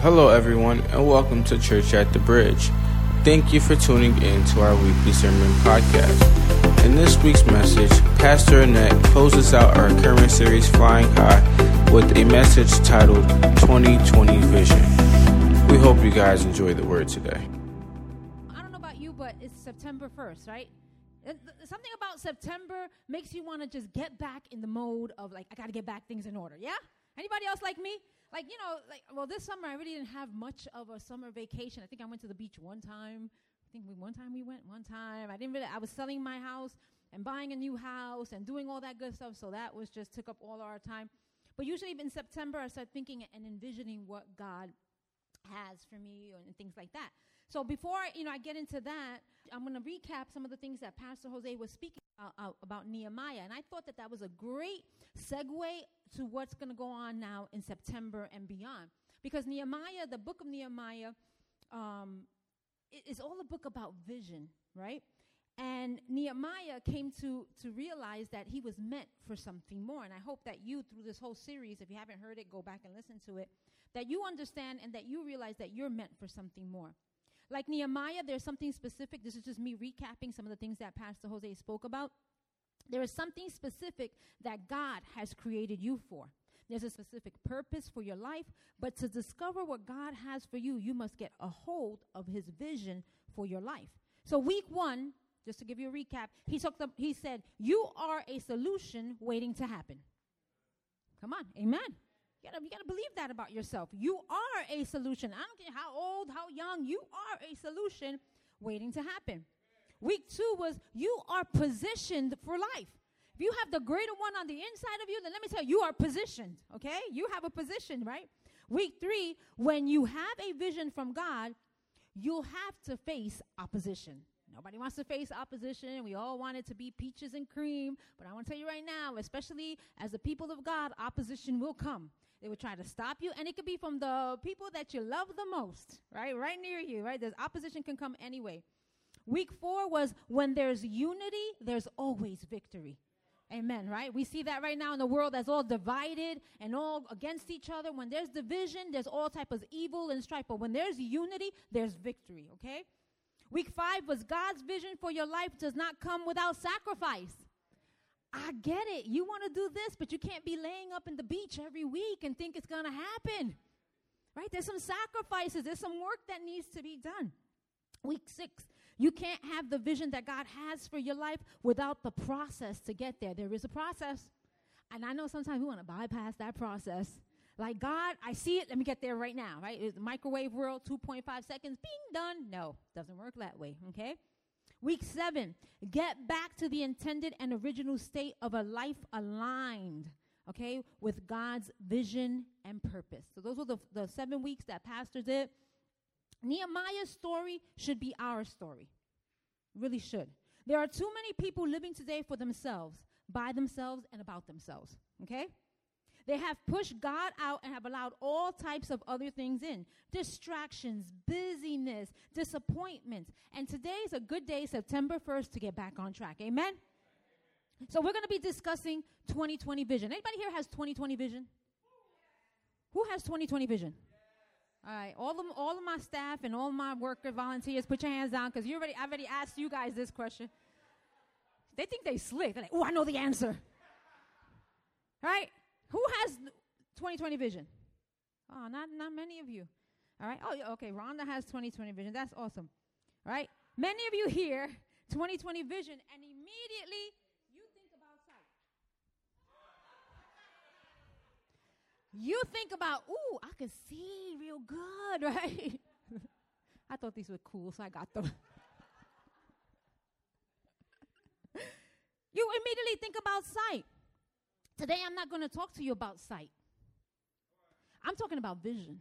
Hello, everyone, and welcome to Church at the Bridge. Thank you for tuning in to our weekly sermon podcast. In this week's message, Pastor Annette closes out our current series, Flying High, with a message titled 2020 Vision. We hope you guys enjoy the word today. I don't know about you, but it's September 1st, right? Something about September makes you want to just get back in the mode of like, I got to get back things in order. Yeah? Anybody else like me? Like, you know, like, well, this summer I really didn't have much of a summer vacation. I think I went to the beach one time. I think we, one time we went, one time. I didn't really, I was selling my house and buying a new house and doing all that good stuff. So that was just took up all our time. But usually in September, I start thinking and envisioning what God has for me and things like that. So before you know I get into that, I'm going to recap some of the things that Pastor Jose was speaking about, uh, about Nehemiah, and I thought that that was a great segue to what's going to go on now in September and beyond. Because Nehemiah, the book of Nehemiah, um, is all a book about vision, right? And Nehemiah came to, to realize that he was meant for something more. And I hope that you, through this whole series, if you haven't heard it, go back and listen to it, that you understand and that you realize that you're meant for something more. Like Nehemiah, there's something specific. This is just me recapping some of the things that Pastor Jose spoke about. There is something specific that God has created you for. There's a specific purpose for your life, but to discover what God has for you, you must get a hold of his vision for your life. So week 1, just to give you a recap, he talked up, he said, "You are a solution waiting to happen." Come on. Amen. You gotta, you gotta believe that about yourself. You are a solution. I don't care how old, how young, you are a solution waiting to happen. Week two was you are positioned for life. If you have the greater one on the inside of you, then let me tell you, you are positioned, okay? You have a position, right? Week three, when you have a vision from God, you'll have to face opposition. Nobody wants to face opposition. We all want it to be peaches and cream. But I want to tell you right now, especially as the people of God, opposition will come. They will try to stop you, and it could be from the people that you love the most, right? Right near you, right? There's opposition can come anyway. Week four was when there's unity, there's always victory. Amen, right? We see that right now in the world that's all divided and all against each other. When there's division, there's all type of evil and strife. But when there's unity, there's victory, okay? Week five was God's vision for your life does not come without sacrifice. I get it. You want to do this, but you can't be laying up in the beach every week and think it's going to happen. Right? There's some sacrifices, there's some work that needs to be done. Week six, you can't have the vision that God has for your life without the process to get there. There is a process. And I know sometimes we want to bypass that process. Like, God, I see it. Let me get there right now, right? It's the microwave world, 2.5 seconds, bing, done. No, doesn't work that way, okay? Week seven, get back to the intended and original state of a life aligned, okay, with God's vision and purpose. So those were the, the seven weeks that Pastor did. Nehemiah's story should be our story. Really should. There are too many people living today for themselves, by themselves, and about themselves, okay? They have pushed God out and have allowed all types of other things in distractions, busyness, disappointments. And today is a good day, September 1st, to get back on track. Amen? So we're going to be discussing 2020 vision. Anybody here has 2020 vision? Who has 2020 vision? All right, all of all of my staff and all my worker volunteers, put your hands down because you already I already asked you guys this question. They think they slick. They're like, oh, I know the answer. Right? Who has 2020 vision? Oh, not not many of you. All right. Oh, yeah, okay. Rhonda has 2020 vision. That's awesome. All right. Many of you here, 2020 vision, and immediately you think about sight. You think about, ooh, I can see real good, right? I thought these were cool, so I got them. you immediately think about sight. Today, I'm not going to talk to you about sight. I'm talking about vision.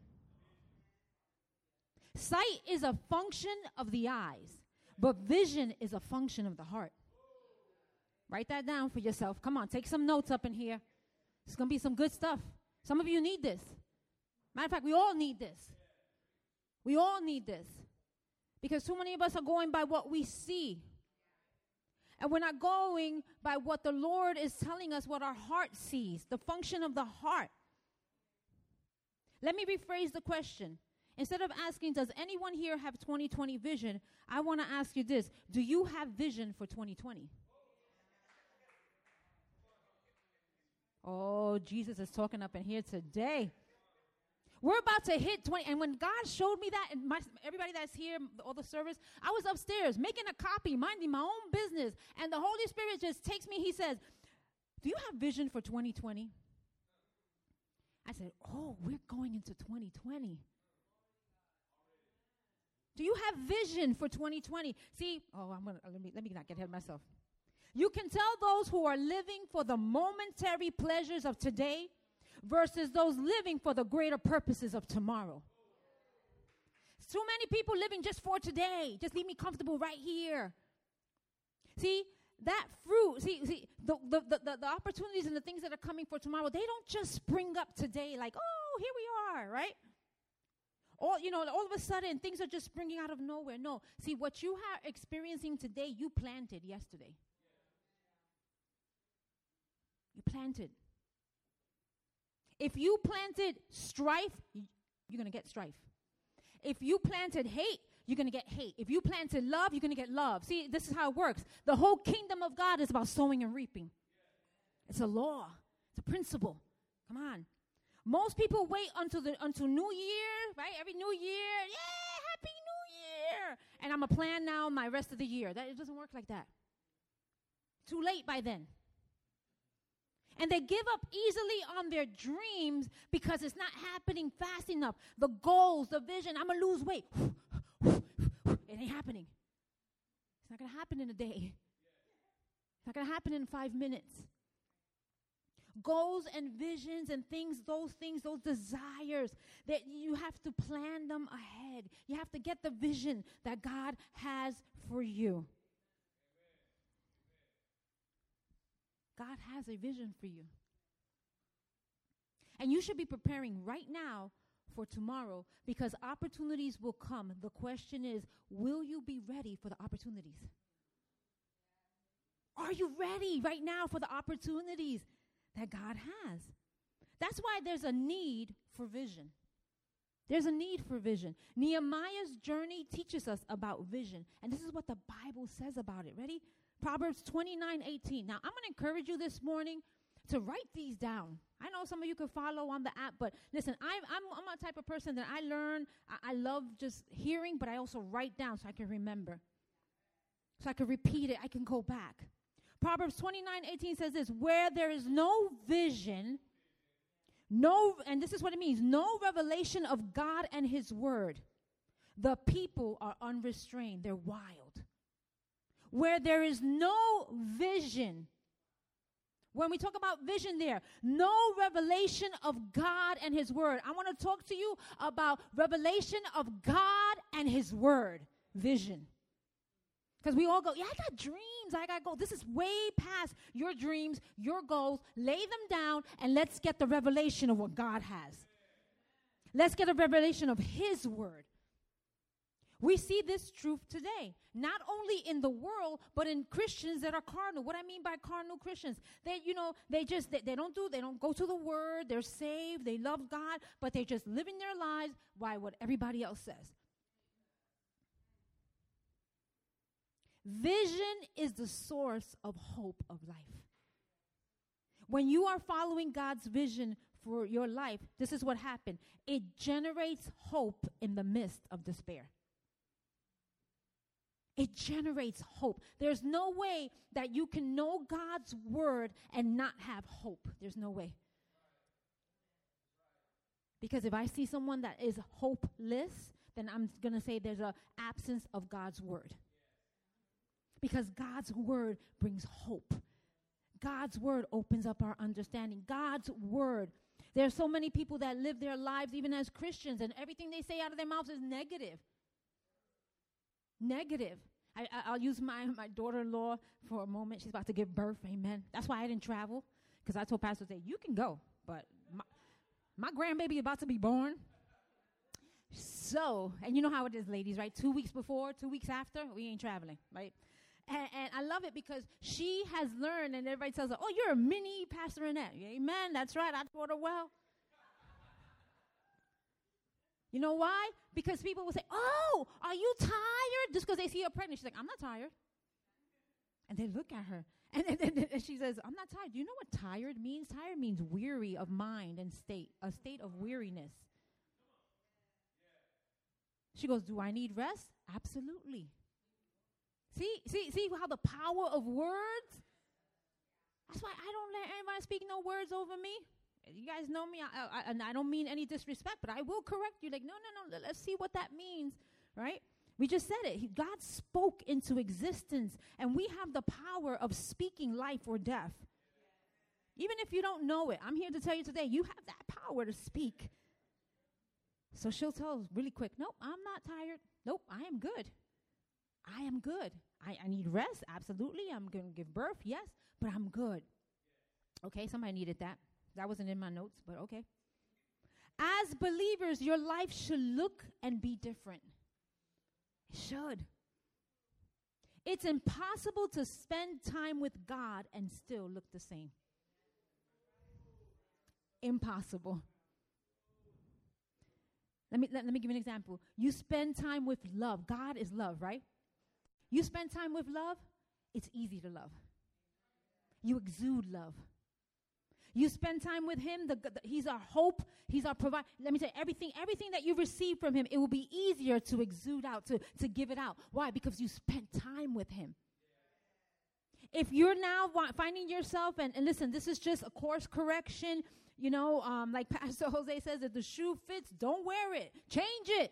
Sight is a function of the eyes, but vision is a function of the heart. Write that down for yourself. Come on, take some notes up in here. It's going to be some good stuff. Some of you need this. Matter of fact, we all need this. We all need this. Because too many of us are going by what we see. And we're not going by what the Lord is telling us, what our heart sees, the function of the heart. Let me rephrase the question instead of asking, Does anyone here have 2020 vision? I want to ask you this Do you have vision for 2020? Oh, Jesus is talking up in here today. We're about to hit 20. And when God showed me that, and my, everybody that's here, all the service, I was upstairs making a copy, minding my own business. And the Holy Spirit just takes me. He says, Do you have vision for 2020? I said, Oh, we're going into 2020. Do you have vision for 2020? See, oh, I'm gonna let me let me not get ahead of myself. You can tell those who are living for the momentary pleasures of today versus those living for the greater purposes of tomorrow. Too many people living just for today. Just leave me comfortable right here. See, that fruit, see, see the, the, the, the, opportunities and the things that are coming for tomorrow, they don't just spring up today like, oh, here we are, right? All, you know, all of a sudden things are just springing out of nowhere. No. See, what you are experiencing today, you planted yesterday. You planted. If you planted strife, you're going to get strife. If you planted hate, you're going to get hate. If you planted love, you're going to get love. See, this is how it works. The whole kingdom of God is about sowing and reaping. It's a law. It's a principle. Come on. Most people wait until the until New Year, right? Every New Year, yeah, Happy New Year, and I'm a plan now my rest of the year. That it doesn't work like that. Too late by then and they give up easily on their dreams because it's not happening fast enough. The goals, the vision, I'm gonna lose weight. it ain't happening. It's not gonna happen in a day. It's not gonna happen in five minutes. Goals and visions and things, those things, those desires, that you have to plan them ahead. You have to get the vision that God has for you. God has a vision for you. And you should be preparing right now for tomorrow because opportunities will come. The question is, will you be ready for the opportunities? Are you ready right now for the opportunities that God has? That's why there's a need for vision. There's a need for vision. Nehemiah's journey teaches us about vision, and this is what the Bible says about it. Ready? Proverbs 29 18. Now, I'm going to encourage you this morning to write these down. I know some of you could follow on the app, but listen, I'm, I'm, I'm a type of person that I learn, I, I love just hearing, but I also write down so I can remember. So I can repeat it, I can go back. Proverbs 29 18 says this where there is no vision, no, and this is what it means no revelation of God and His word, the people are unrestrained, they're wild where there is no vision. When we talk about vision there, no revelation of God and His Word. I want to talk to you about revelation of God and His Word. Vision. Because we all go, yeah, I got dreams. I got goals. This is way past your dreams, your goals. Lay them down and let's get the revelation of what God has. Let's get a revelation of His Word. We see this truth today, not only in the world, but in Christians that are carnal. What I mean by carnal Christians, they, you know, they just, they, they don't do, they don't go to the word, they're saved, they love God, but they're just living their lives by what everybody else says. Vision is the source of hope of life. When you are following God's vision for your life, this is what happened. It generates hope in the midst of despair. It generates hope. There's no way that you can know God's word and not have hope. There's no way. Because if I see someone that is hopeless, then I'm going to say there's an absence of God's word. Because God's word brings hope. God's word opens up our understanding. God's word. There are so many people that live their lives even as Christians, and everything they say out of their mouths is negative negative. I, will use my, my daughter in law for a moment. She's about to give birth. Amen. That's why I didn't travel because I told Pastor, say, you can go, but my, my grandbaby about to be born. So, and you know how it is, ladies, right? Two weeks before, two weeks after, we ain't traveling, right? And, and, I love it because she has learned, and everybody tells her, "Oh, you're a mini Pastor Annette." Amen. That's right. I taught her well. You know why? Because people will say, Oh, are you tired? Just because they see her pregnant. She's like, I'm not tired. And they look at her. And, and, and, she says, I'm not tired. Do you know what tired means? Tired means weary of mind and state, a state of weariness. She goes, Do I need rest? Absolutely. See, see, see how the power of words? That's why I don't let anybody speak no words over me. You guys know me, I, I, and I don't mean any disrespect, but I will correct you. Like, no, no, no, let's see what that means, right? We just said it. God spoke into existence, and we have the power of speaking life or death. Even if you don't know it, I'm here to tell you today, you have that power to speak. So she'll tell really quick, Nope, I'm not tired. Nope, I am good. I am good. I, I need rest. Absolutely. I'm going to give birth. Yes, but I'm good. Okay, somebody needed that. That wasn't in my notes, but okay. As believers, your life should look and be different. It should. It's impossible to spend time with God and still look the same. Impossible. Let me, let, let me give you an example. You spend time with love. God is love, right? You spend time with love, it's easy to love. You exude love. You spend time with him, the, the, he's our hope, he's our provider. Let me say everything, everything that you receive from him, it will be easier to exude out, to, to give it out. Why? Because you spent time with him. If you're now finding yourself, and, and listen, this is just a course correction, you know, um, like Pastor Jose says, if the shoe fits, don't wear it, change it.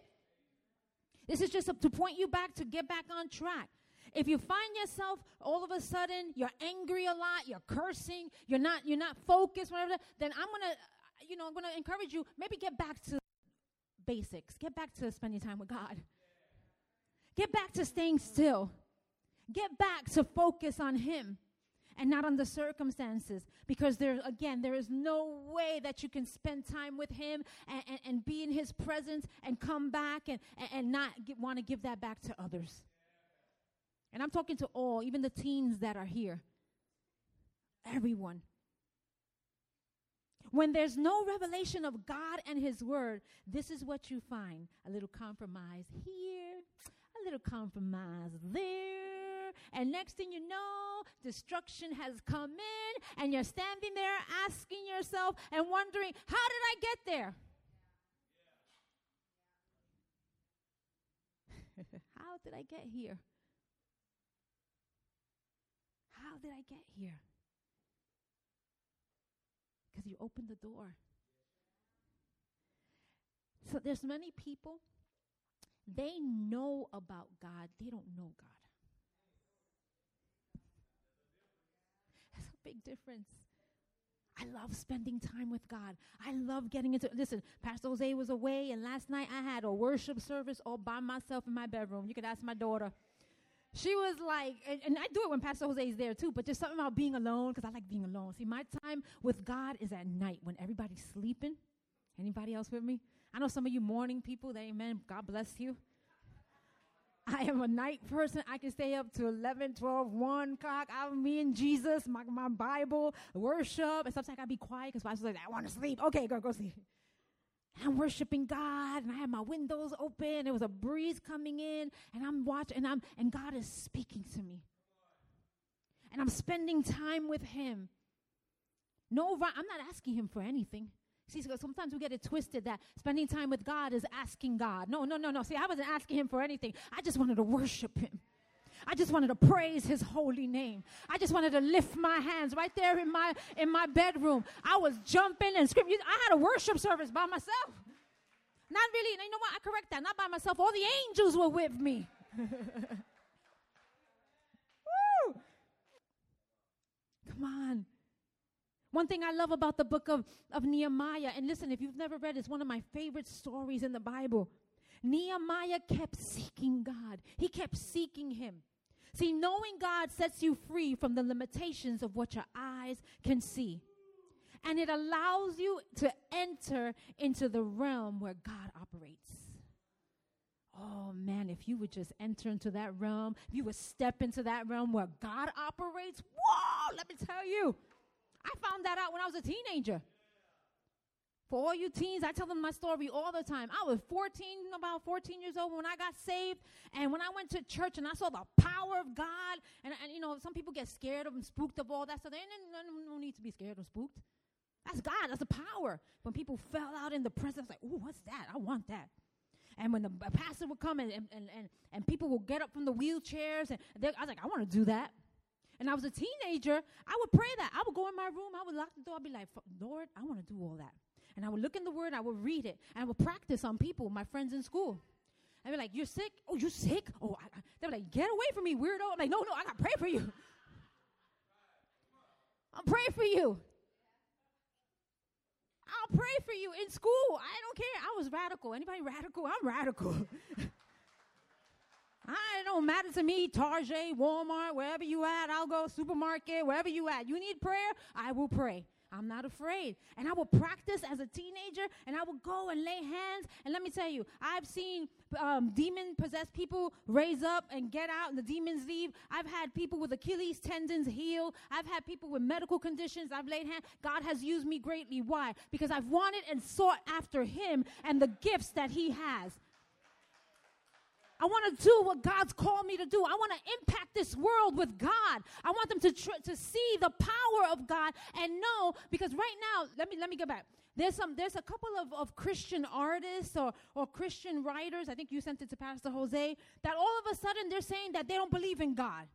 This is just a, to point you back to get back on track. If you find yourself all of a sudden you're angry a lot, you're cursing, you're not you're not focused, whatever, then I'm gonna you know I'm gonna encourage you maybe get back to basics. Get back to spending time with God. Get back to staying still. Get back to focus on Him and not on the circumstances. Because there, again, there is no way that you can spend time with Him and, and, and be in His presence and come back and, and, and not want to give that back to others. And I'm talking to all, even the teens that are here. Everyone. When there's no revelation of God and His Word, this is what you find a little compromise here, a little compromise there. And next thing you know, destruction has come in, and you're standing there asking yourself and wondering, how did I get there? how did I get here? How did I get here? Because you opened the door. So there's many people, they know about God, they don't know God. That's a big difference. I love spending time with God. I love getting into listen, Pastor Jose was away and last night I had a worship service all by myself in my bedroom. You could ask my daughter she was like, and, and, I do it when Pastor Jose is there too, but there's something about being alone because I like being alone. See, my time with God is at night when everybody's sleeping. Anybody else with me? I know some of you morning people, that amen, God bless you. I am a night person. I can stay up to 11, 12, 1 o'clock. I'm me and Jesus, my, my Bible, worship. And sometimes I gotta be quiet because Pastor's like, I want to sleep. Okay, go, go sleep. And I'm worshiping God and I have my windows open. There was a breeze coming in and I'm watching and I'm and God is speaking to me. And I'm spending time with him. No, I'm not asking him for anything. See, sometimes we get it twisted that spending time with God is asking God. No, no, no, no. See, I wasn't asking him for anything. I just wanted to worship him. I just wanted to praise his holy name. I just wanted to lift my hands right there in my in my bedroom. I was jumping and screaming. I had a worship service by myself. Not really, you know what? I correct that. Not by myself. All the angels were with me. Woo! Come on. One thing I love about the book of, of Nehemiah, and listen, if you've never read it's one of my favorite stories in the Bible. Nehemiah kept seeking God, he kept seeking him. See, knowing God sets you free from the limitations of what your eyes can see. And it allows you to enter into the realm where God operates. Oh man, if you would just enter into that realm, if you would step into that realm where God operates, whoa, let me tell you. I found that out when I was a teenager. For all you teens, I tell them my story all the time. I was 14, about 14 years old when I got saved. And when I went to church and I saw the power of God, and, and you know, some people get scared of and spooked of all that stuff. They no, no need to be scared or spooked. That's God, that's the power. When people fell out in the presence, like, ooh, what's that? I want that. And when the pastor would come and, and, and, and people would get up from the wheelchairs, and I was like, I want to do that. And I was a teenager, I would pray that. I would go in my room, I would lock the door, I'd be like, Lord, I want to do all that. And I would look in the word, I would read it, and I would practice on people, my friends in school. I'd be like, You're sick? Oh, you're sick? Oh, I, they'd be like, Get away from me, weirdo. I'm like, No, no, I got to pray for you. I'm praying for you. I'll pray for you in school. I don't care. I was radical. Anybody radical? I'm radical. I don't matter to me, Target, Walmart, wherever you at, I'll go, supermarket, wherever you at. You need prayer? I will pray. I'm not afraid. And I will practice as a teenager and I will go and lay hands. And let me tell you, I've seen um, demon possessed people raise up and get out and the demons leave. I've had people with Achilles tendons heal. I've had people with medical conditions. I've laid hands. God has used me greatly. Why? Because I've wanted and sought after Him and the gifts that He has. I want to do what God's called me to do. I want to impact this world with God. I want them to tr- to see the power of God and know because right now, let me let me go back. There's some there's a couple of, of Christian artists or or Christian writers. I think you sent it to Pastor Jose that all of a sudden they're saying that they don't believe in God.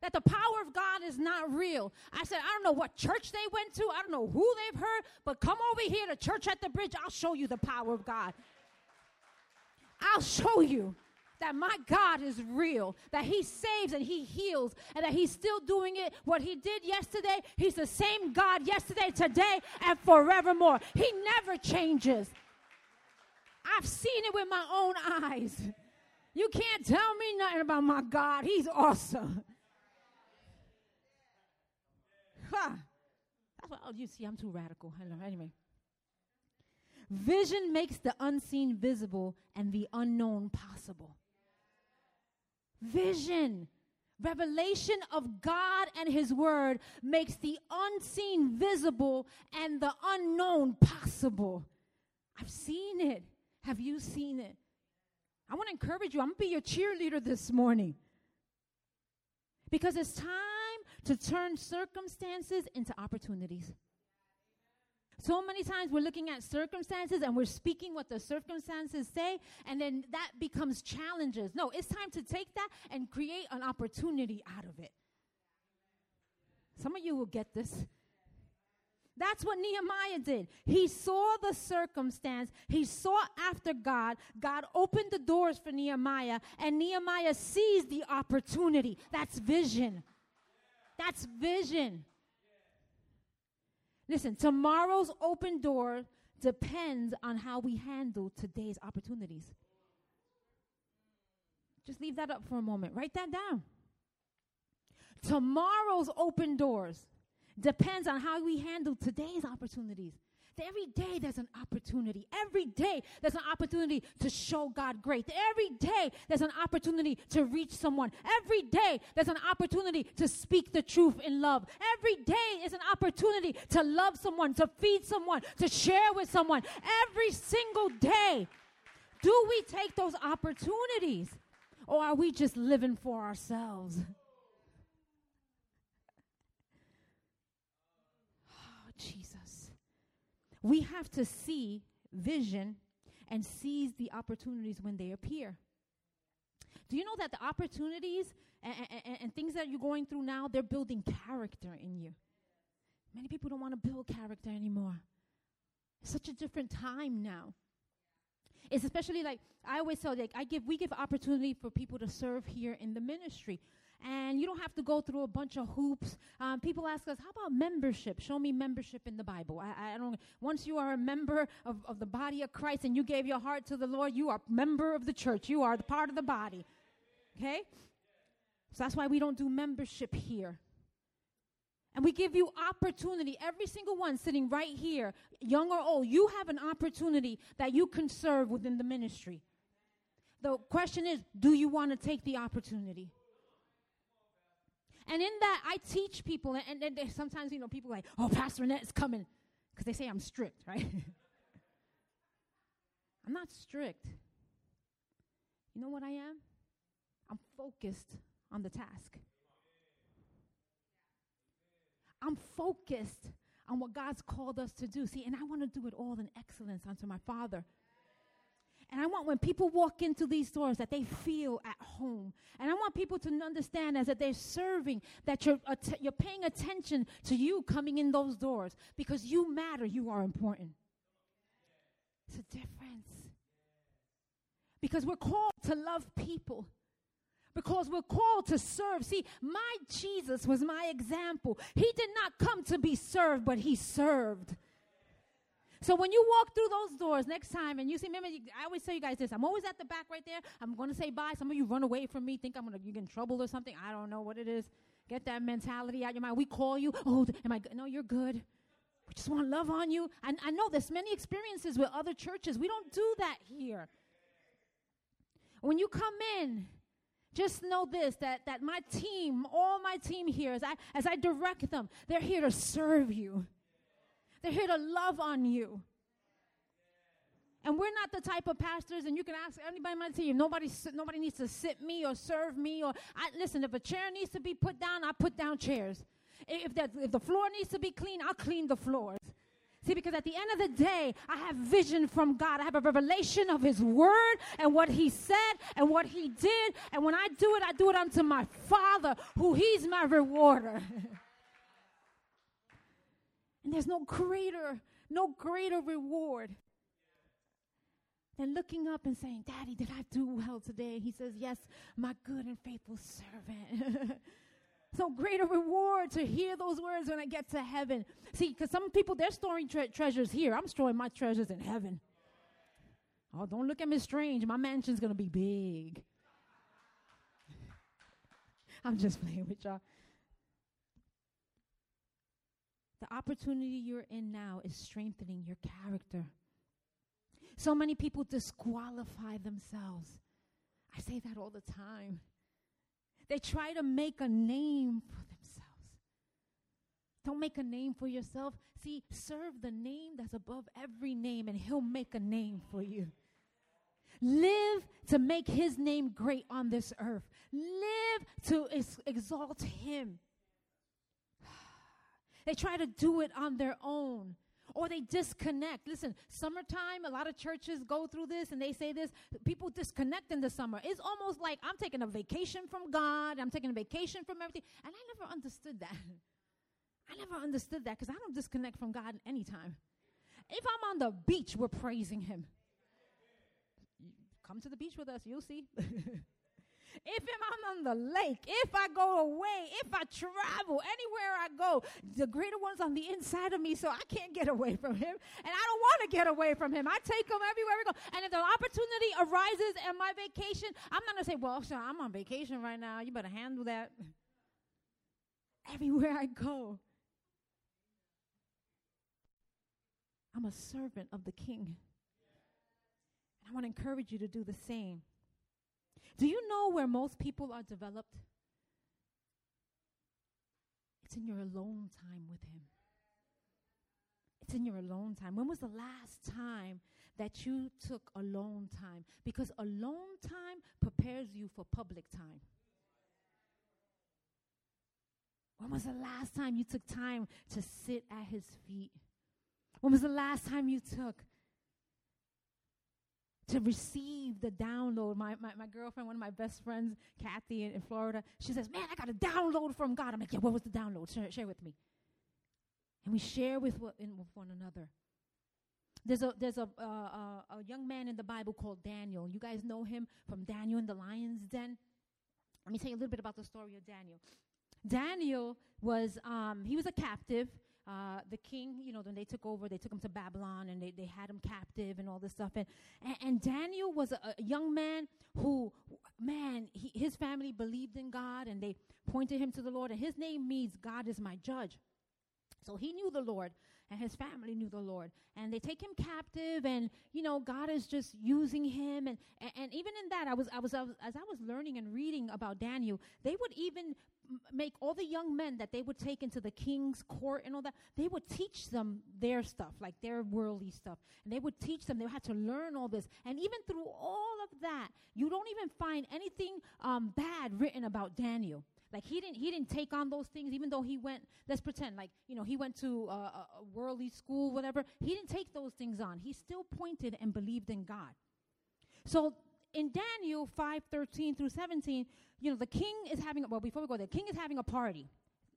That the power of God is not real. I said, I don't know what church they went to. I don't know who they've heard, but come over here to church at the bridge. I'll show you the power of God. I'll show you that my God is real, that He saves and He heals, and that He's still doing it. What He did yesterday, He's the same God yesterday, today, and forevermore. He never changes. I've seen it with my own eyes. You can't tell me nothing about my God. He's awesome. Huh. That's what, oh, you see, I'm too radical. Anyway. Vision makes the unseen visible and the unknown possible vision. Revelation of God and His Word makes the unseen visible and the unknown possible. I've seen it. Have you seen it? I want to encourage you. I'm going to be your cheerleader this morning. Because it's time to turn circumstances into opportunities. So many times we're looking at circumstances and we're speaking what the circumstances say, and then that becomes challenges. No, it's time to take that and create an opportunity out of it. Some of you will get this. That's what Nehemiah did. He saw the circumstance. He sought after God. God opened the doors for Nehemiah, and Nehemiah sees the opportunity. That's vision. That's vision. Listen, tomorrow's open door depends on how we handle today's opportunities. Just leave that up for a moment. Write that down. Tomorrow's open doors depends on how we handle today's opportunities. Every day there's an opportunity. Every day there's an opportunity to show God great. Every day there's an opportunity to reach someone. Every day there's an opportunity to speak the truth in love. Every day is an opportunity to love someone, to feed someone, to share with someone. Every single day. Do we take those opportunities? Or are we just living for ourselves? We have to see vision and seize the opportunities when they appear. Do you know that the opportunities and, and, and, things that you're going through now, they're building character in you? Many people don't want to build character anymore. It's such a different time now. It's especially like I always tell like I give we give opportunity for people to serve here in the ministry and you don't have to go through a bunch of hoops. Um, people ask us, how about membership? Show me membership in the Bible. I, I don't. Once you are a member of, of the body of Christ and you gave your heart to the Lord, you are a member of the church. You are the part of the body. Okay? So that's why we don't do membership here. And we give you opportunity, every single one sitting right here, young or old, you have an opportunity that you can serve within the ministry. The question is, do you want to take the opportunity? And in that, I teach people, and, and, and sometimes, you know, people like, oh, Pastor Annette is coming, because they say I'm strict, right? I'm not strict. You know what I am? I'm focused on the task. I'm focused on what God's called us to do. See, and I want to do it all in excellence unto my Father. And I want when people walk into these doors that they feel at home. And I want people to understand as that they're serving, that you're, att- you're paying attention to you coming in those doors because you matter, you are important. It's a difference. Because we're called to love people because we're called to serve. See, my Jesus was my example. He did not come to be served, but he served. So when you walk through those doors next time and you see, remember, I always tell you guys this. I'm always at the back right there. I'm going to say bye. Some of you run away from me, think I'm going to get in trouble or something. I don't know what it is. Get that mentality out of your mind. We call you. Oh, am I good? No, you're good. We just want love on you. And I know there's many experiences with other churches. We don't do that here. When you come in, just know this that, that my team, all my team here, as I, as I direct them, they're here to serve you. They're here to love on you. And we're not the type of pastors, and you can ask anybody on my team. Nobody, nobody needs to sit me or serve me. Or I, listen, if a chair needs to be put down, I put down chairs. If, that, if the floor needs to be clean, I'll clean the floors. See, because at the end of the day, I have vision from God. I have a revelation of His Word and what He said and what He did. And when I do it, I do it unto my Father, who He's my rewarder. and there's no greater, no greater reward than looking up and saying, Daddy, did I do well today? He says, Yes, my good and faithful servant. so greater reward to hear those words when I get to heaven. See, because some people, they're storing tre- treasures here. I'm storing my treasures in heaven. Oh, don't look at me strange. My mansion's going to be big. I'm just playing with y'all. The opportunity you're in now is strengthening your character. So many people disqualify themselves. I say that all the time. They try to make a name for themselves. Don't make a name for yourself. See, serve the name that's above every name, and He'll make a name for you. Live to make His name great on this earth. Live to ex- exalt Him. They try to do it on their own or they disconnect. Listen, summertime, a lot of churches go through this and they say this. People disconnect in the summer. It's almost like I'm taking a vacation from God, I'm taking a vacation from everything. And I never understood that. I never understood that because I don't disconnect from God anytime. If I'm on the beach, we're praising Him. Come to the beach with us, you'll see. if I'm on the lake, if I go away, if I travel, anywhere I go, the greater one's on the inside of me, so I can't get away from him. And I don't want to get away from him. I take him everywhere we go. And if the opportunity arises in my vacation, I'm not going to say, well, sir, I'm on vacation right now. You better handle that. Everywhere I go, I'm a servant of the king. And I want to encourage you to do the same. Do you know where most people are developed? It's in your alone time with Him. It's in your alone time. When was the last time that you took alone time? Because alone time prepares you for public time. When was the last time you took time to sit at His feet? When was the last time you took to receive the download. My, my, my girlfriend, one of my best friends, Kathy in, in, Florida, she says, Man, I got a download from God. I'm like, Yeah, what was the download? Share, share with me. And we share with, with one another. There's a there's a, uh, uh, a young man in the Bible called Daniel. You guys know him from Daniel in the lion's den. Let me tell you a little bit about the story of Daniel. Daniel was um, he was a captive uh, the king, you know, when they took over, they took him to Babylon and they, they had him captive and all this stuff. And, and, and Daniel was a, a, young man who, man, he, his family believed in God and they pointed him to the Lord. And his name means God is my judge. So he knew the Lord and his family knew the Lord. And they take him captive and, you know, God is just using him. And, and, and even in that, I was, I was, I was, as I was learning and reading about Daniel, they would even make all the young men that they would take into the king's court and all that, they would teach them their stuff, like their worldly stuff. And they would teach them, they had to learn all this. And even through all of that, you don't even find anything um, bad written about Daniel. Like he didn't he didn't take on those things, even though he went. Let's pretend like you know he went to a, a worldly school, whatever. He didn't take those things on. He still pointed and believed in God. So in Daniel 5 13 through 17, you know, the king is having, well, before we go there, the king is having a party.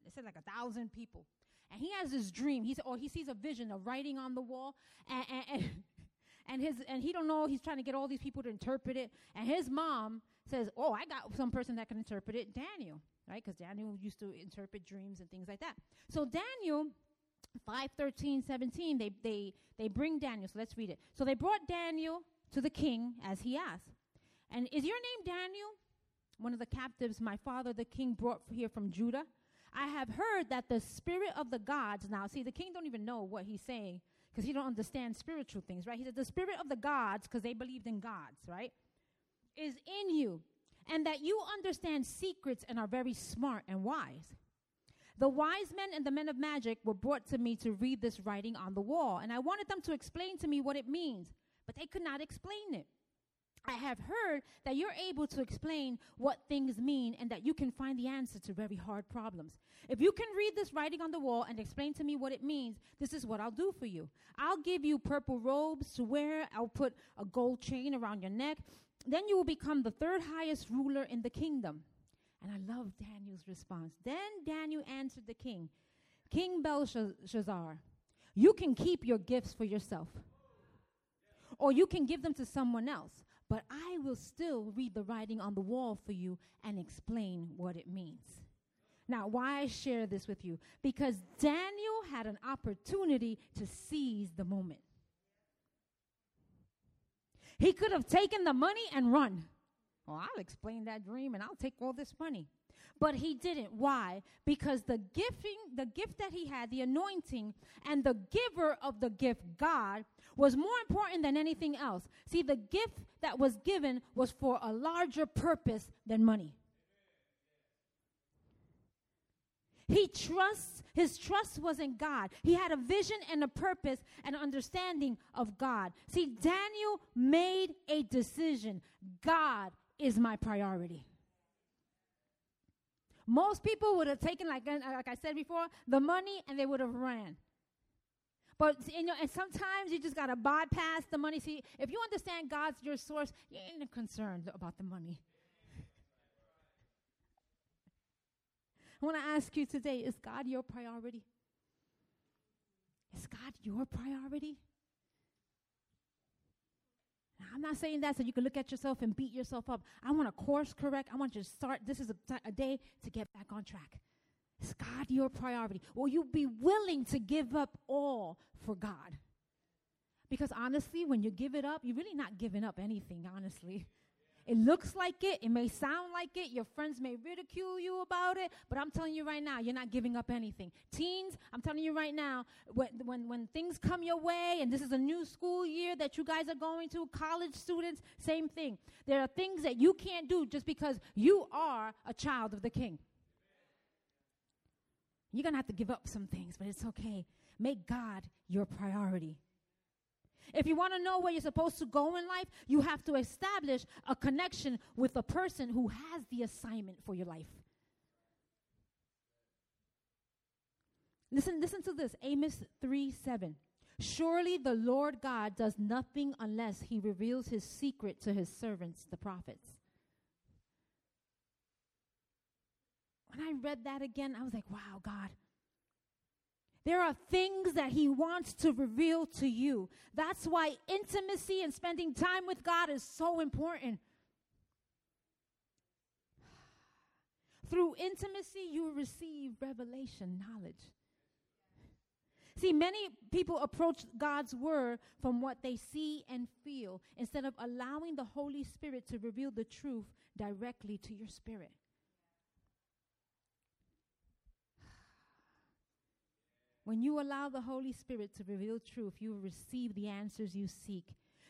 It said like a thousand people. And he has this dream. He's, or he sees a vision of writing on the wall. And, and, and, and, his, and he don't know, he's trying to get all these people to interpret it. And his mom says, oh, I got some person that can interpret it, Daniel, right? Because Daniel used to interpret dreams and things like that. So Daniel 5 13 17 they, they, they bring daniel so let's read it so they brought daniel to the king as he asked and is your name Daniel? One of the captives my father, the king, brought here from Judah. I have heard that the spirit of the gods, now see, the king don't even know what he's saying because he don't understand spiritual things, right? He said the spirit of the gods, because they believed in gods, right, is in you, and that you understand secrets and are very smart and wise. The wise men and the men of magic were brought to me to read this writing on the wall, and I wanted them to explain to me what it means, but they could not explain it. I have heard that you're able to explain what things mean and that you can find the answer to very hard problems. If you can read this writing on the wall and explain to me what it means, this is what I'll do for you. I'll give you purple robes to wear, I'll put a gold chain around your neck. Then you will become the third highest ruler in the kingdom. And I love Daniel's response. Then Daniel answered the king, King Belshazzar, you can keep your gifts for yourself, or you can give them to someone else but I will still read the writing on the wall for you and explain what it means. Now, why I share this with you? Because Daniel had an opportunity to seize the moment. He could have taken the money and run. Well, I'll explain that dream and I'll take all this money. But he didn't. Why? Because the gifting, the gift that he had, the anointing, and the giver of the gift, God, was more important than anything else. See, the gift that was given was for a larger purpose than money. He trusts, his trust was in God. He had a vision and a purpose and understanding of God. See, Daniel made a decision God is my priority. Most people would have taken, like, uh, like I said before, the money and they would have ran. But you know, and sometimes you just gotta bypass the money. See, if you understand God's your source, you ain't concerned about the money. I want to ask you today: Is God your priority? Is God your priority? I'm not saying that so you can look at yourself and beat yourself up. I want to course correct. I want you to start. This is a, t- a day to get back on track. Is God your priority? Will you be willing to give up all for God? Because honestly, when you give it up, you're really not giving up anything, honestly. It looks like it, it may sound like it, your friends may ridicule you about it, but I'm telling you right now, you're not giving up anything. Teens, I'm telling you right now, when, when, when things come your way, and this is a new school year that you guys are going to, college students, same thing. There are things that you can't do just because you are a child of the king. You're going to have to give up some things, but it's okay. Make God your priority. If you want to know where you're supposed to go in life, you have to establish a connection with a person who has the assignment for your life. Listen, listen to this Amos 3 7. Surely the Lord God does nothing unless he reveals his secret to his servants, the prophets. When I read that again, I was like, wow, God. There are things that He wants to reveal to you. That's why intimacy and spending time with God is so important. Through intimacy, you receive revelation knowledge. See, many people approach God's word from what they see and feel instead of allowing the Holy Spirit to reveal the truth directly to your spirit. When you allow the Holy Spirit to reveal truth, you will receive the answers you seek.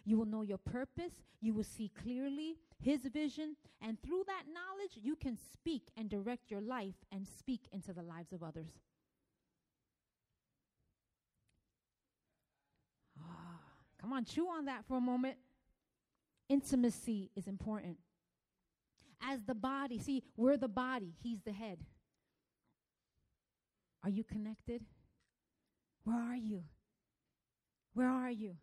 You will know your purpose. You will see clearly His vision. And through that knowledge, you can speak and direct your life and speak into the lives of others. Ah, come on, chew on that for a moment. Intimacy is important. As the body, see, we're the body, He's the head. Are you connected? Where are you? Where are you?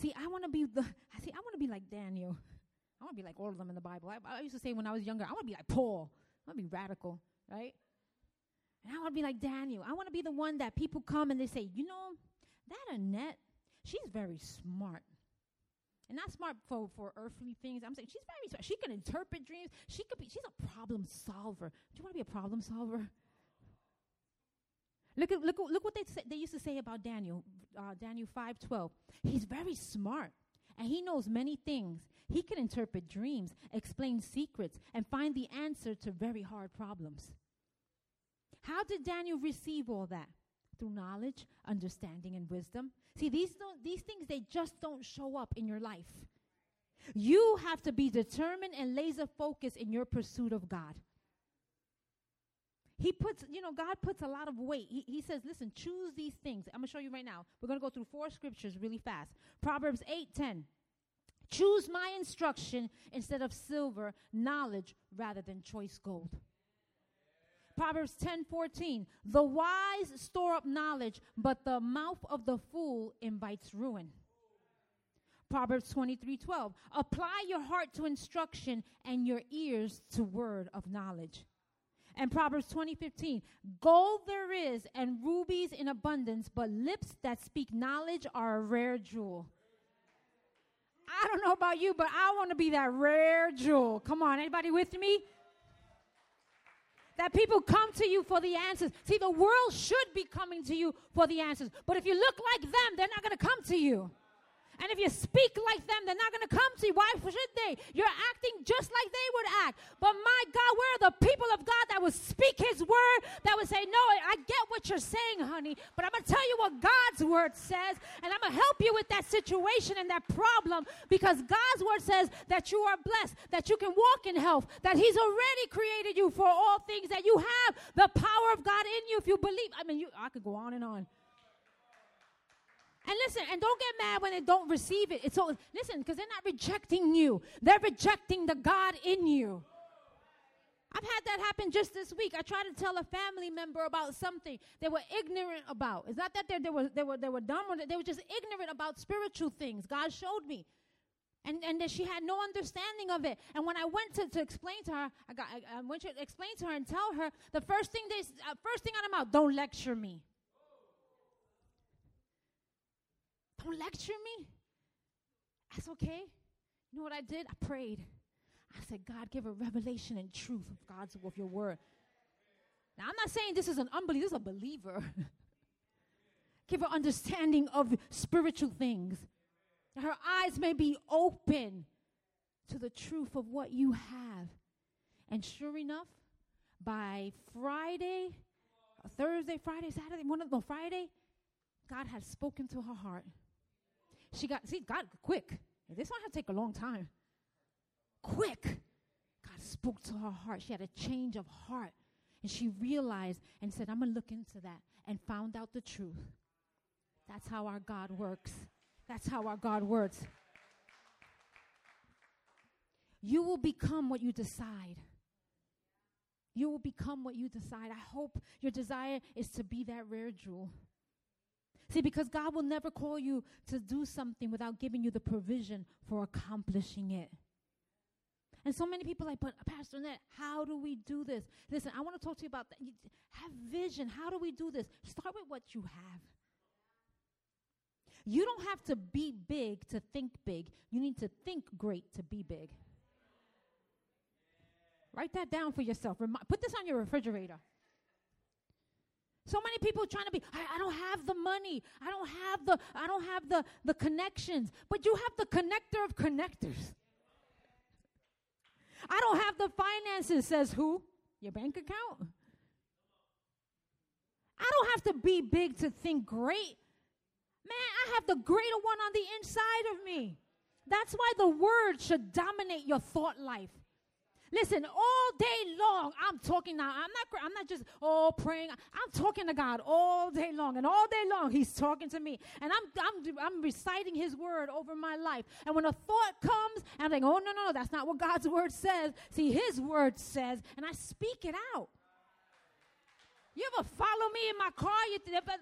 See, I want to be the. See, I want to be like Daniel. I want to be like all of them in the Bible. I, I used to say when I was younger, I want to be like Paul. I want to be radical, right? And I want to be like Daniel. I want to be the one that people come and they say, you know, that Annette, she's very smart. And not smart for, for earthly things. I'm saying she's very smart. She can interpret dreams. She could be, she's a problem solver. Do you want to be a problem solver? Look at look look what they say, they used to say about Daniel, uh, Daniel five twelve. He's very smart, and he knows many things. He can interpret dreams, explain secrets, and find the answer to very hard problems. How did Daniel receive all that? Through knowledge, understanding, and wisdom. See, these don't, these things they just don't show up in your life. You have to be determined and laser focused in your pursuit of God. He puts, you know, God puts a lot of weight. He, he says, listen, choose these things. I'm going to show you right now. We're going to go through four scriptures really fast. Proverbs 8 10. Choose my instruction instead of silver, knowledge rather than choice gold. Proverbs 10 14. The wise store up knowledge, but the mouth of the fool invites ruin. Proverbs 23 12. Apply your heart to instruction and your ears to word of knowledge. And Proverbs 20, 15. Gold there is and rubies in abundance, but lips that speak knowledge are a rare jewel. I don't know about you, but I want to be that rare jewel. Come on, anybody with me? That people come to you for the answers. See, the world should be coming to you for the answers. But if you look like them, they're not going to come to you. And if you speak like them, they're not going to come to you. Why should they? You're acting just like they would act. But my God, where are the people of God that would speak His word, that would say, No, I get what you're saying, honey, but I'm going to tell you what God's word says, and I'm going to help you with that situation and that problem because God's word says that you are blessed, that you can walk in health, that He's already created you for all things, that you have the power of God in you if you believe. I mean, you, I could go on and on. And listen, and don't get mad when they don't receive it. It's all listen, because they're not rejecting you. They're rejecting the God in you. I've had that happen just this week. I tried to tell a family member about something they were ignorant about. It's not that they, they, were, they, were, they were dumb, or they were just ignorant about spiritual things. God showed me. And, and that she had no understanding of it. And when I went to, to explain to her, I, got, I, I went to explain to her and tell her the first thing they, uh, first thing out of mouth, don't lecture me. Don't lecture me. That's okay. You know what I did? I prayed. I said, God, give a revelation and truth of God's of your word. Now, I'm not saying this is an unbeliever, this is a believer. give her understanding of spiritual things. Her eyes may be open to the truth of what you have. And sure enough, by Friday, Thursday, Friday, Saturday, one of Friday, God had spoken to her heart. She got, see, God, quick. This one had to take a long time. Quick. God spoke to her heart. She had a change of heart. And she realized and said, I'm going to look into that and found out the truth. That's how our God works. That's how our God works. You will become what you decide. You will become what you decide. I hope your desire is to be that rare jewel. See, because God will never call you to do something without giving you the provision for accomplishing it. And so many people like, but Pastor Annette, how do we do this? Listen, I want to talk to you about that. You have vision. How do we do this? Start with what you have. You don't have to be big to think big. You need to think great to be big. Write that down for yourself. Remi- put this on your refrigerator. So many people trying to be, I, I, don't have the money. I don't have the, I don't have the, the connections. But you have the connector of connectors. I don't have the finances, says who? Your bank account. I don't have to be big to think great. Man, I have the greater one on the inside of me. That's why the word should dominate your thought life. Listen, all day long, I'm talking now. I'm not, I'm not just all oh, praying. I'm talking to God all day long. And all day long, He's talking to me. And I'm, I'm, I'm reciting His word over my life. And when a thought comes, I'm like, oh, no, no, no, that's not what God's word says. See, His word says, and I speak it out. You ever follow me in my car? You,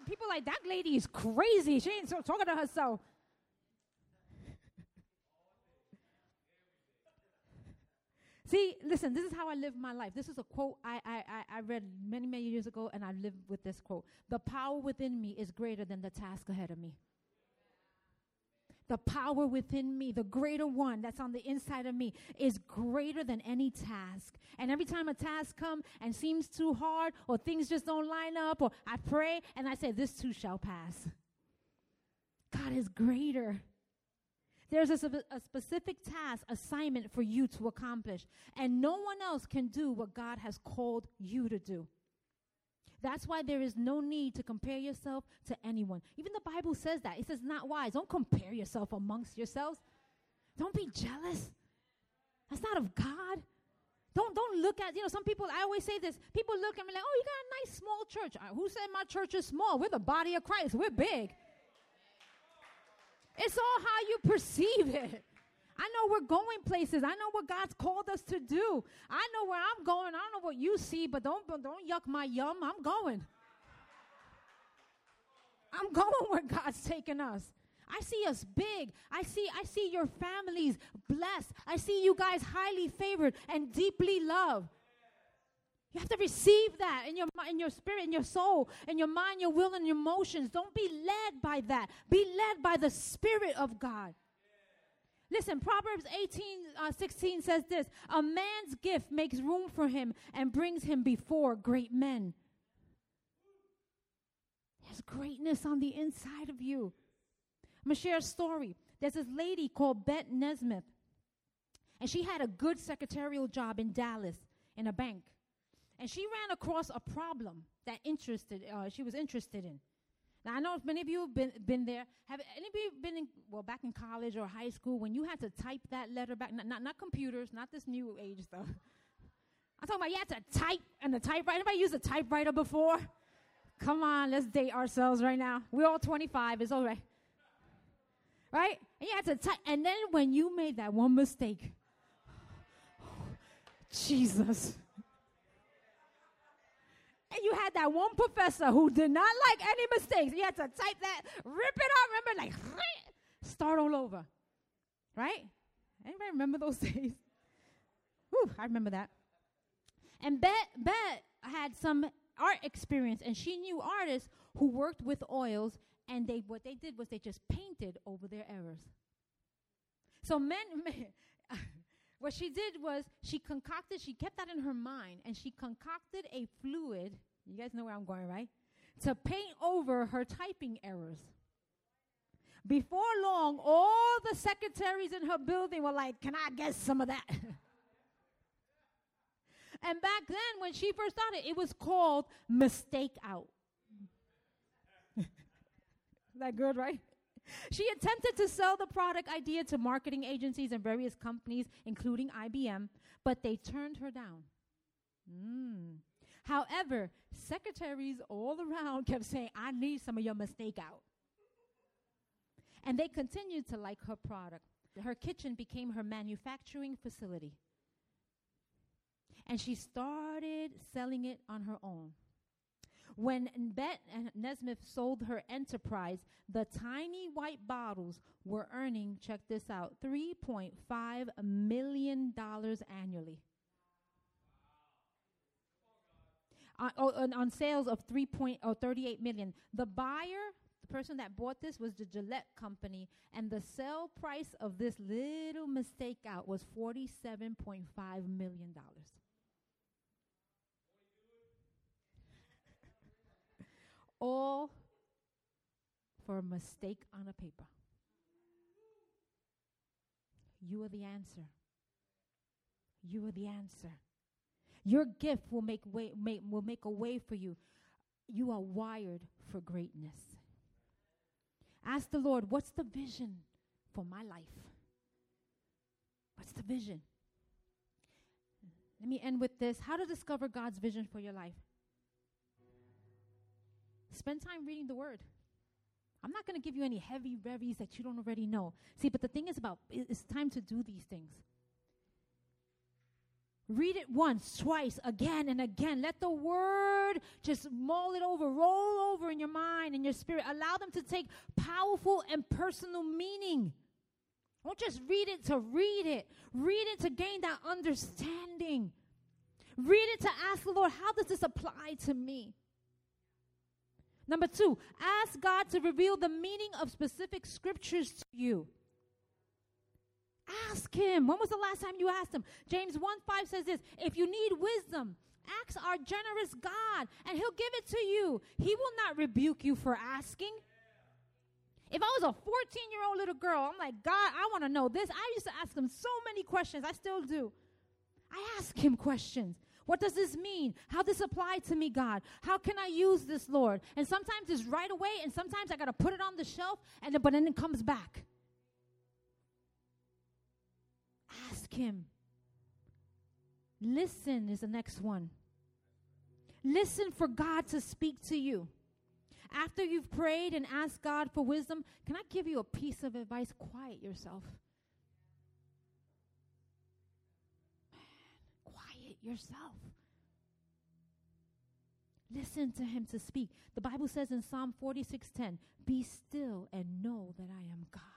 people like, that lady is crazy. She ain't talking to herself. See, listen, this is how I live my life. This is a quote I, I, I, read many, many years ago, and I live with this quote. The power within me is greater than the task ahead of me. The power within me, the greater one that's on the inside of me, is greater than any task. And every time a task comes and seems too hard, or things just don't line up, or I pray and I say, This too shall pass. God is greater. There's a, a, specific task, assignment for you to accomplish, and no one else can do what God has called you to do. That's why there is no need to compare yourself to anyone. Even the Bible says that. It says, not wise. Don't compare yourself amongst yourselves. Don't be jealous. That's not of God. Don't don't look at you know some people. I always say this. People look at me like, oh, you got a nice small church. Who said my church is small? We're the body of Christ. We're big. It's all how you perceive it. I know we're going places. I know what God's called us to do. I know where I'm going. I don't know what you see, but don't don't yuck my yum. I'm going. I'm going where God's taking us. I see us big. I see I see your families blessed. I see you guys highly favored and deeply loved. You have to receive that in your in your spirit, in your soul, in your mind, your will, and your emotions. Don't be led by that. Be led by the Spirit of God. Listen, Proverbs 18, uh, 16 says this A man's gift makes room for him and brings him before great men. There's greatness on the inside of you. I'm going to share a story. There's this lady called Bette Nesmith, and she had a good secretarial job in Dallas in a bank and she ran across a problem that interested uh, she was interested in. Now I know many of you have been been there. Have any of you been in well back in college or high school when you had to type that letter back? Not not, not computers, not this new age stuff. I'm talking about you had to type and the typewriter. Anybody used a typewriter before? Come on, let's date ourselves right now. We're all 25. It's all right. Right? And you had to type. And then when you made that one mistake, Jesus. And you had that one professor who did not like any mistakes. You had to type that, rip it out, remember, like, start all over. Right? Anybody remember those days? Whew, I remember that. And Bette, Bette had some art experience, and she knew artists who worked with oils, and they what they did was they just painted over their errors. So men, men what she did was she concocted, she kept that in her mind, and she concocted a fluid. You guys know where I'm going, right? To paint over her typing errors. Before long, all the secretaries in her building were like, Can I get some of that? and back then, when she first started, it was called Mistake Out. that good, right? She attempted to sell the product idea to marketing agencies and various companies, including IBM, but they turned her down. Mm. However, secretaries all around kept saying, I need some of your mistake out. And they continued to like her product. Her kitchen became her manufacturing facility. And she started selling it on her own. When Bette Nesmith sold her enterprise, the tiny white bottles were earning, check this out, $3.5 million annually. Oh, on, on, sales of 3 point, oh, 38 million. The buyer, the person that bought this was the Gillette company, and the sale price of this little mistake out was $47.5 million. All for a mistake on a paper. You are the answer. You are the answer. Your gift will make way will make a way for you. You are wired for greatness. Ask the Lord, what's the vision for my life? What's the vision? Let me end with this how to discover God's vision for your life. Spend time reading the Word. I'm not going to give you any heavy revies that you don't already know. See, but the thing is about it's time to do these things. Read it once, twice, again and again. Let the word just mull it over, roll over in your mind and your spirit. Allow them to take powerful and personal meaning. Don't just read it to read it. Read it to gain that understanding. Read it to ask the Lord, how does this apply to me? Number two, ask God to reveal the meaning of specific scriptures to you. Ask Him. When was the last time you asked Him? James 1 5 says this If you need wisdom, ask our generous God, and He'll give it to you. He will not rebuke you for asking. If I was a 14 year old little girl, I'm like, God, I want to know this. I used to ask Him so many questions. I still do. I ask Him questions. What does this mean? How does this apply to me, God? How can I use this, Lord? And sometimes it's right away, and sometimes I got to put it on the shelf, and but then it comes back. Ask Him. Listen is the next one. Listen for God to speak to you. After you've prayed and asked God for wisdom, can I give you a piece of advice? Quiet yourself. Yourself. Listen to him to speak. The Bible says in Psalm 46:10, "Be still and know that I am God."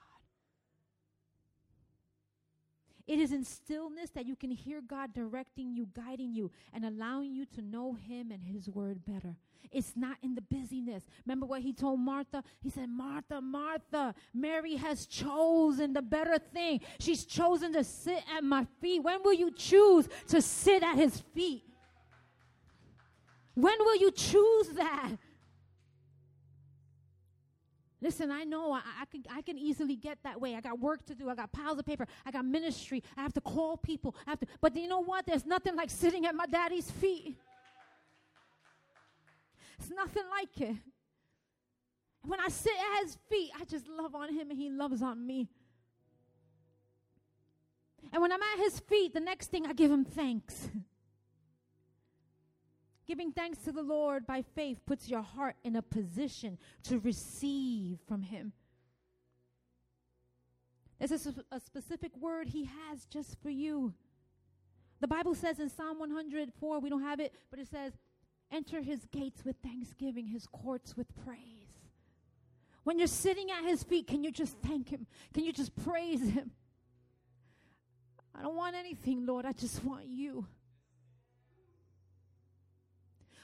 It is in stillness that you can hear God directing you, guiding you, and allowing you to know Him and His Word better. It's not in the busyness. Remember what He told Martha? He said, Martha, Martha, Mary has chosen the better thing. She's chosen to sit at my feet. When will you choose to sit at His feet? When will you choose that? Listen, I know I, I, can, I can easily get that way. I got work to do. I got piles of paper. I got ministry. I have to call people. I have to, but you know what? There's nothing like sitting at my daddy's feet. It's nothing like it. When I sit at his feet, I just love on him and he loves on me. And when I'm at his feet, the next thing I give him thanks. Giving thanks to the Lord by faith puts your heart in a position to receive from Him. There's a, a, specific word He has just for you. The Bible says in Psalm 104, we don't have it, but it says, Enter His gates with thanksgiving, His courts with praise. When you're sitting at His feet, can you just thank Him? Can you just praise Him? I don't want anything, Lord. I just want you.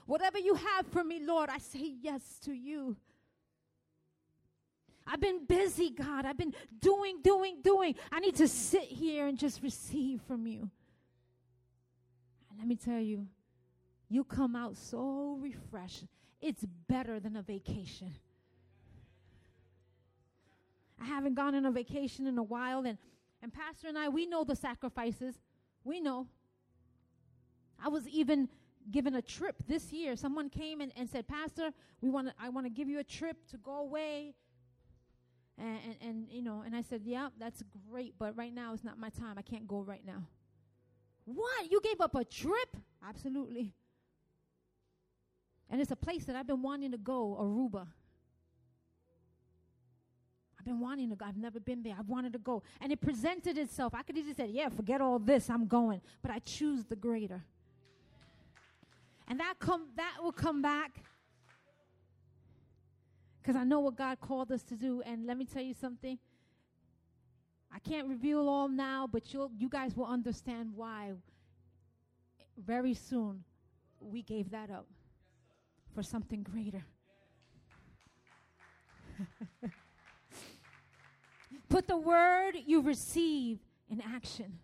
Whatever you have for me, Lord, I say yes to you. I've been busy, God. I've been doing, doing, doing. I need to sit here and just receive from you. Let me tell you, you come out so refreshed. It's better than a vacation. I haven't gone on a vacation in a while, and, and Pastor and I, we know the sacrifices. We know. I was even given a trip this year. Someone came and, and said, Pastor, we want I want to give you a trip to go away. And, and, and, you know, and I said, yeah, that's great, but right now it's not my time. I can't go right now. What? You gave up a trip? Absolutely. And it's a place that I've been wanting to go, Aruba. I've been wanting to go. I've never been there. I've wanted to go. And it presented itself. I could easily say, yeah, forget all this. I'm going. But I choose the greater and that come that will come back because I know what God called us to do. And let me tell you something. I can't reveal all now, but you'll you guys will understand why very soon we gave that up for something greater. Put the word you receive in action.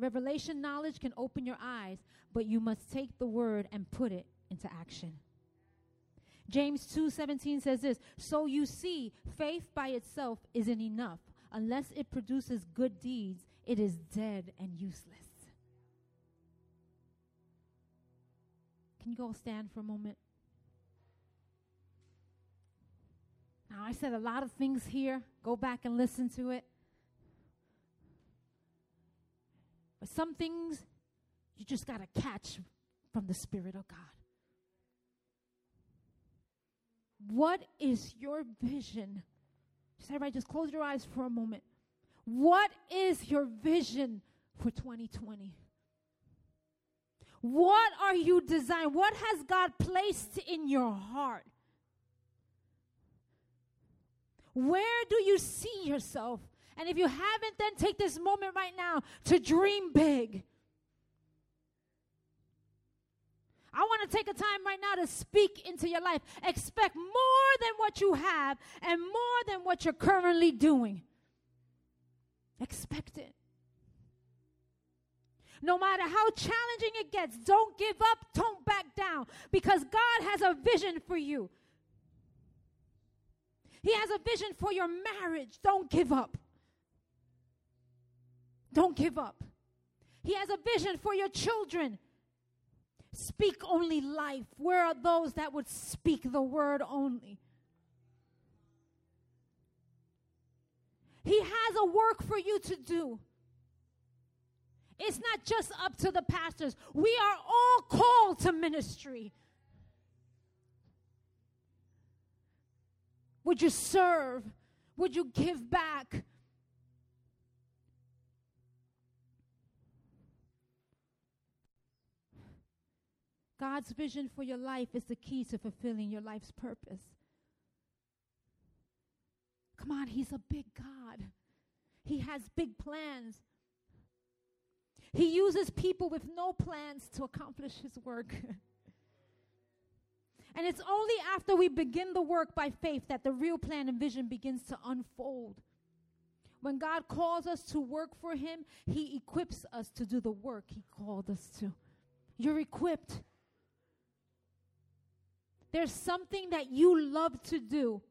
Revelation knowledge can open your eyes, but you must take the word and put it into action. James 2:17 says this, "So you see, faith by itself isn't enough. Unless it produces good deeds, it is dead and useless." Can you go stand for a moment? Now, I said a lot of things here. Go back and listen to it. Some things you just got to catch from the Spirit of God. What is your vision? Just everybody, just close your eyes for a moment. What is your vision for 2020? What are you designed? What has God placed in your heart? Where do you see yourself? And if you haven't, then take this moment right now to dream big. I want to take a time right now to speak into your life. Expect more than what you have and more than what you're currently doing. Expect it. No matter how challenging it gets, don't give up, don't back down, because God has a vision for you. He has a vision for your marriage. Don't give up. Don't give up. He has a vision for your children. Speak only life. Where are those that would speak the word only? He has a work for you to do. It's not just up to the pastors. We are all called to ministry. Would you serve? Would you give back? God's vision for your life is the key to fulfilling your life's purpose. Come on, He's a big God. He has big plans. He uses people with no plans to accomplish His work. and it's only after we begin the work by faith that the real plan and vision begins to unfold. When God calls us to work for Him, He equips us to do the work He called us to. You're equipped. There's something that you love to do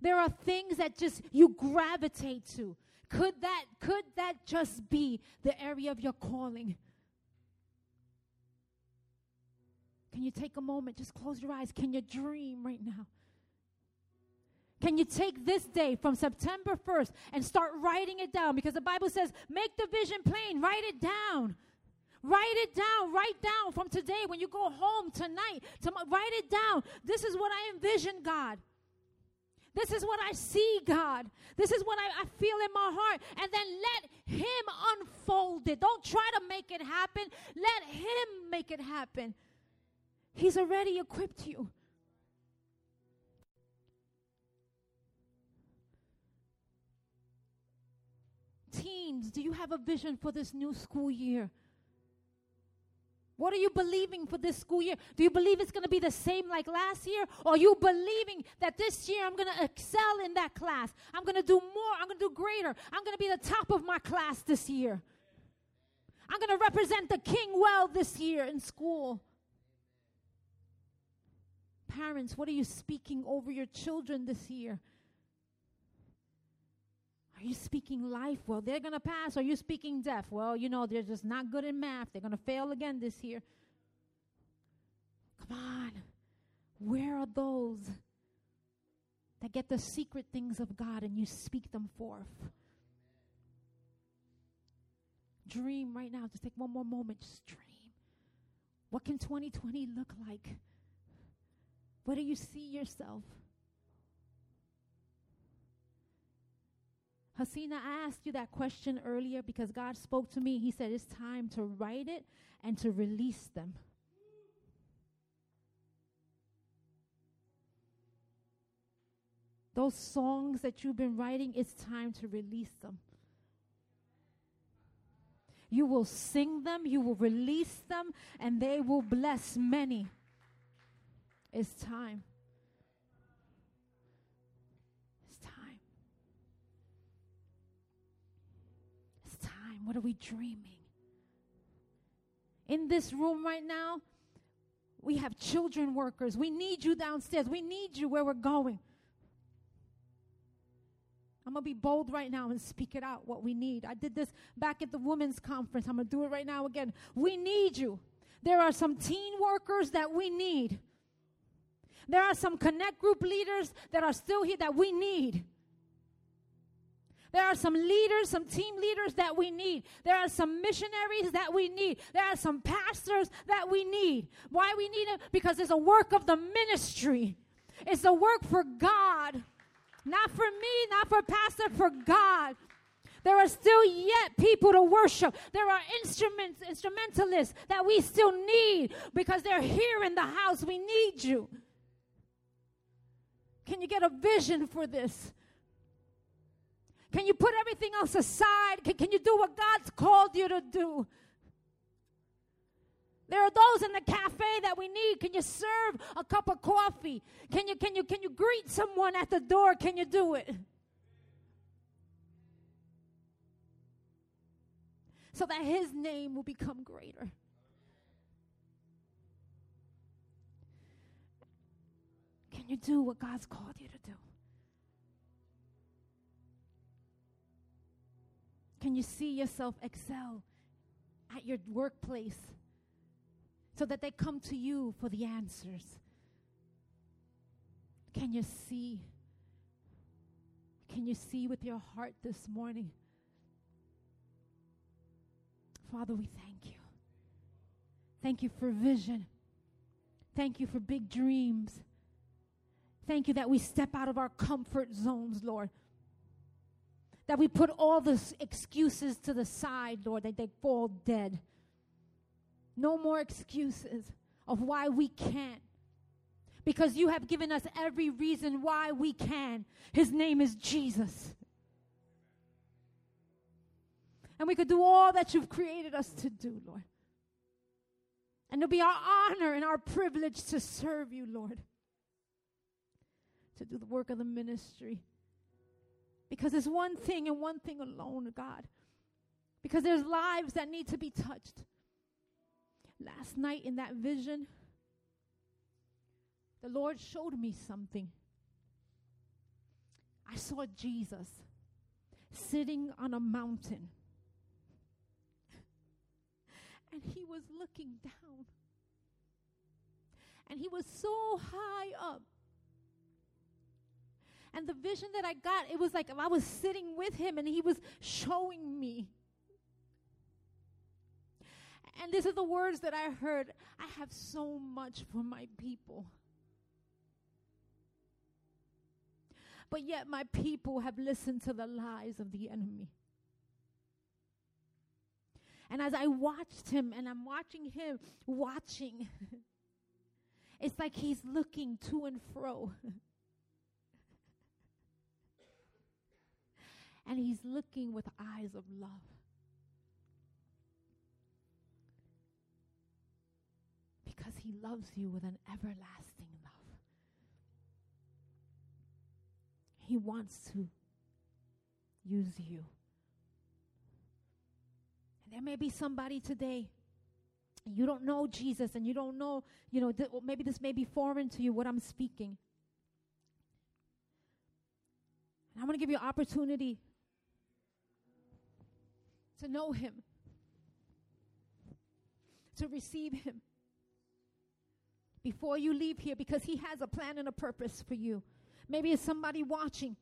there are things that just you gravitate to. Could that could that just be the area of your calling? Can you take a moment? Just close your eyes. Can you dream right now? Can you take this day from September 1st and start writing it down? Because the Bible says, make the vision plain, write it down. Write it down. Write down from today when you go home tonight. To, write it down. This is what I envision, God. This is what I see, God. This is what I, I, feel in my heart. And then let Him unfold it. Don't try to make it happen. Let Him make it happen. He's already equipped you. Teens, do you have a vision for this new school year? What are you believing for this school year? Do you believe it's going to be the same like last year? Or are you believing that this year I'm going to excel in that class? I'm going to do more. I'm going to do greater. I'm going to be the top of my class this year. I'm going to represent the king well this year in school. Parents, what are you speaking over your children this year? Are you speaking life? Well, they're going to pass. Are you speaking death? Well, you know, they're just not good in math. They're going to fail again this year. Come on. Where are those that get the secret things of God and you speak them forth? Dream right now. Just take one more moment. Just dream. What can 2020 look like? Where do you see yourself? Hasina, I asked you that question earlier because God spoke to me. He said it's time to write it and to release them. Those songs that you've been writing, it's time to release them. You will sing them, you will release them, and they will bless many. It's time. What are we dreaming? In this room right now, we have children workers. We need you downstairs. We need you where we're going. I'm going to be bold right now and speak it out what we need. I did this back at the women's conference. I'm going to do it right now again. We need you. There are some teen workers that we need. There are some connect group leaders that are still here that we need. There are some leaders, some team leaders that we need. There are some missionaries that we need. There are some pastors that we need. Why we need it? Because it's a work of the ministry. It's a work for God. Not for me, not for pastor, for God. There are still yet people to worship. There are instruments, instrumentalists that we still need because they're here in the house. We need you. Can you get a vision for this? Can you put everything else aside? Can, can you do what God's called you to do? There are those in the cafe that we need. Can you serve a cup of coffee? Can you can you can you greet someone at the door? Can you do it? So that his name will become greater. Can you do what God's called you to do? Can you see yourself excel at your workplace so that they come to you for the answers? Can you see? Can you see with your heart this morning? Father, we thank you. Thank you for vision. Thank you for big dreams. Thank you that we step out of our comfort zones, Lord that we put all the excuses to the side, Lord, that they fall dead. No more excuses of why we can't. Because you have given us every reason why we can. His name is Jesus. And we could do all that you've created us to do, Lord. And it'll be our honor and our privilege to serve you, Lord. To do the work of the ministry. Because it's one thing and one thing alone, God. Because there's lives that need to be touched. Last night in that vision, the Lord showed me something. I saw Jesus sitting on a mountain. And he was looking down. And he was so high up and the vision that I got, it was like I was sitting with him and he was showing me. And these are the words that I heard I have so much for my people. But yet my people have listened to the lies of the enemy. And as I watched him and I'm watching him watching, it's like he's looking to and fro. and he's looking with eyes of love. Because he loves you with an everlasting love. He wants to use you. And there may be somebody today you don't know Jesus and you don't know, you know, th- maybe this may be foreign to you what I'm speaking. And I'm going to give you an opportunity to know Him, to receive Him before you leave here because He has a plan and a purpose for you. Maybe it's somebody watching.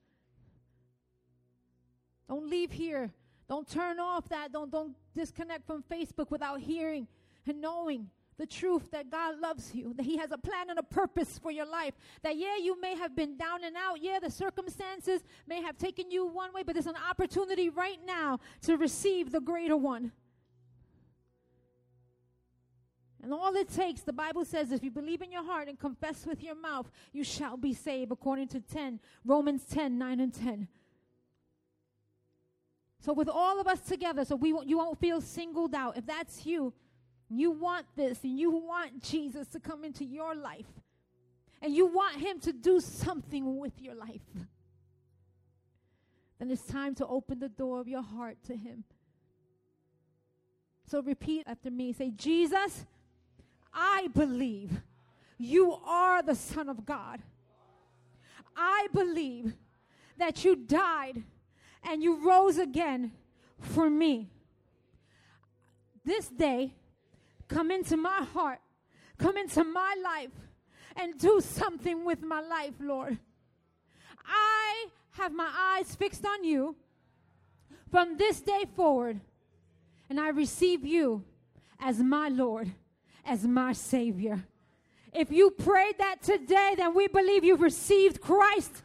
Don't leave here. Don't turn off that. Don't, don't disconnect from Facebook without hearing and knowing the truth that God loves you, that He has a plan and a purpose for your life. That, yeah, you may have been down and out. Yeah, the circumstances may have taken you one way, but there's an opportunity right now to receive the greater one. And all it takes, the Bible says, if you believe in your heart and confess with your mouth, you shall be saved, according to 10, Romans 10, 9 and 10. So, with all of us together, so we won't, you won't feel singled out. If that's you, you want this and you want Jesus to come into your life and you want him to do something with your life, then it's time to open the door of your heart to him. So repeat after me. Say, Jesus, I believe you are the Son of God. I believe that you died and you rose again for me. This day, come into my heart, come into my life, and do something with my life, Lord. I have my eyes fixed on you, from this day forward, and I receive you as my Lord, as my Savior. If you prayed that today, then we believe you've received Christ,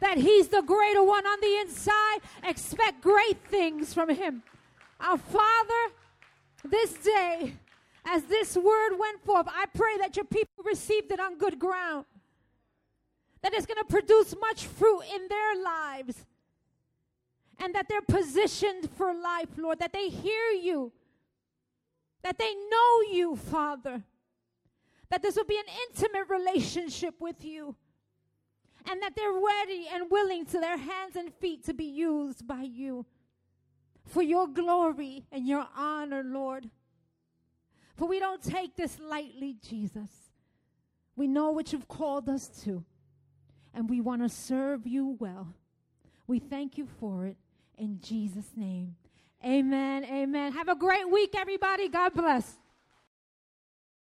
that He's the greater one on the inside. Expect great things from Him. Our Father, this day, as this word went forth, I pray that your people received it on good ground, that it's going to produce much fruit in their lives, and that they're positioned for life, Lord, that they hear you, that they know you, Father, that this will be an intimate relationship with you, and that they're ready and willing to their hands and feet to be used by you. For your glory and your honor, Lord. For we don't take this lightly, Jesus. We know what you've called us to, and we want to serve you well. We thank you for it in Jesus' name. Amen. Amen. Have a great week, everybody. God bless.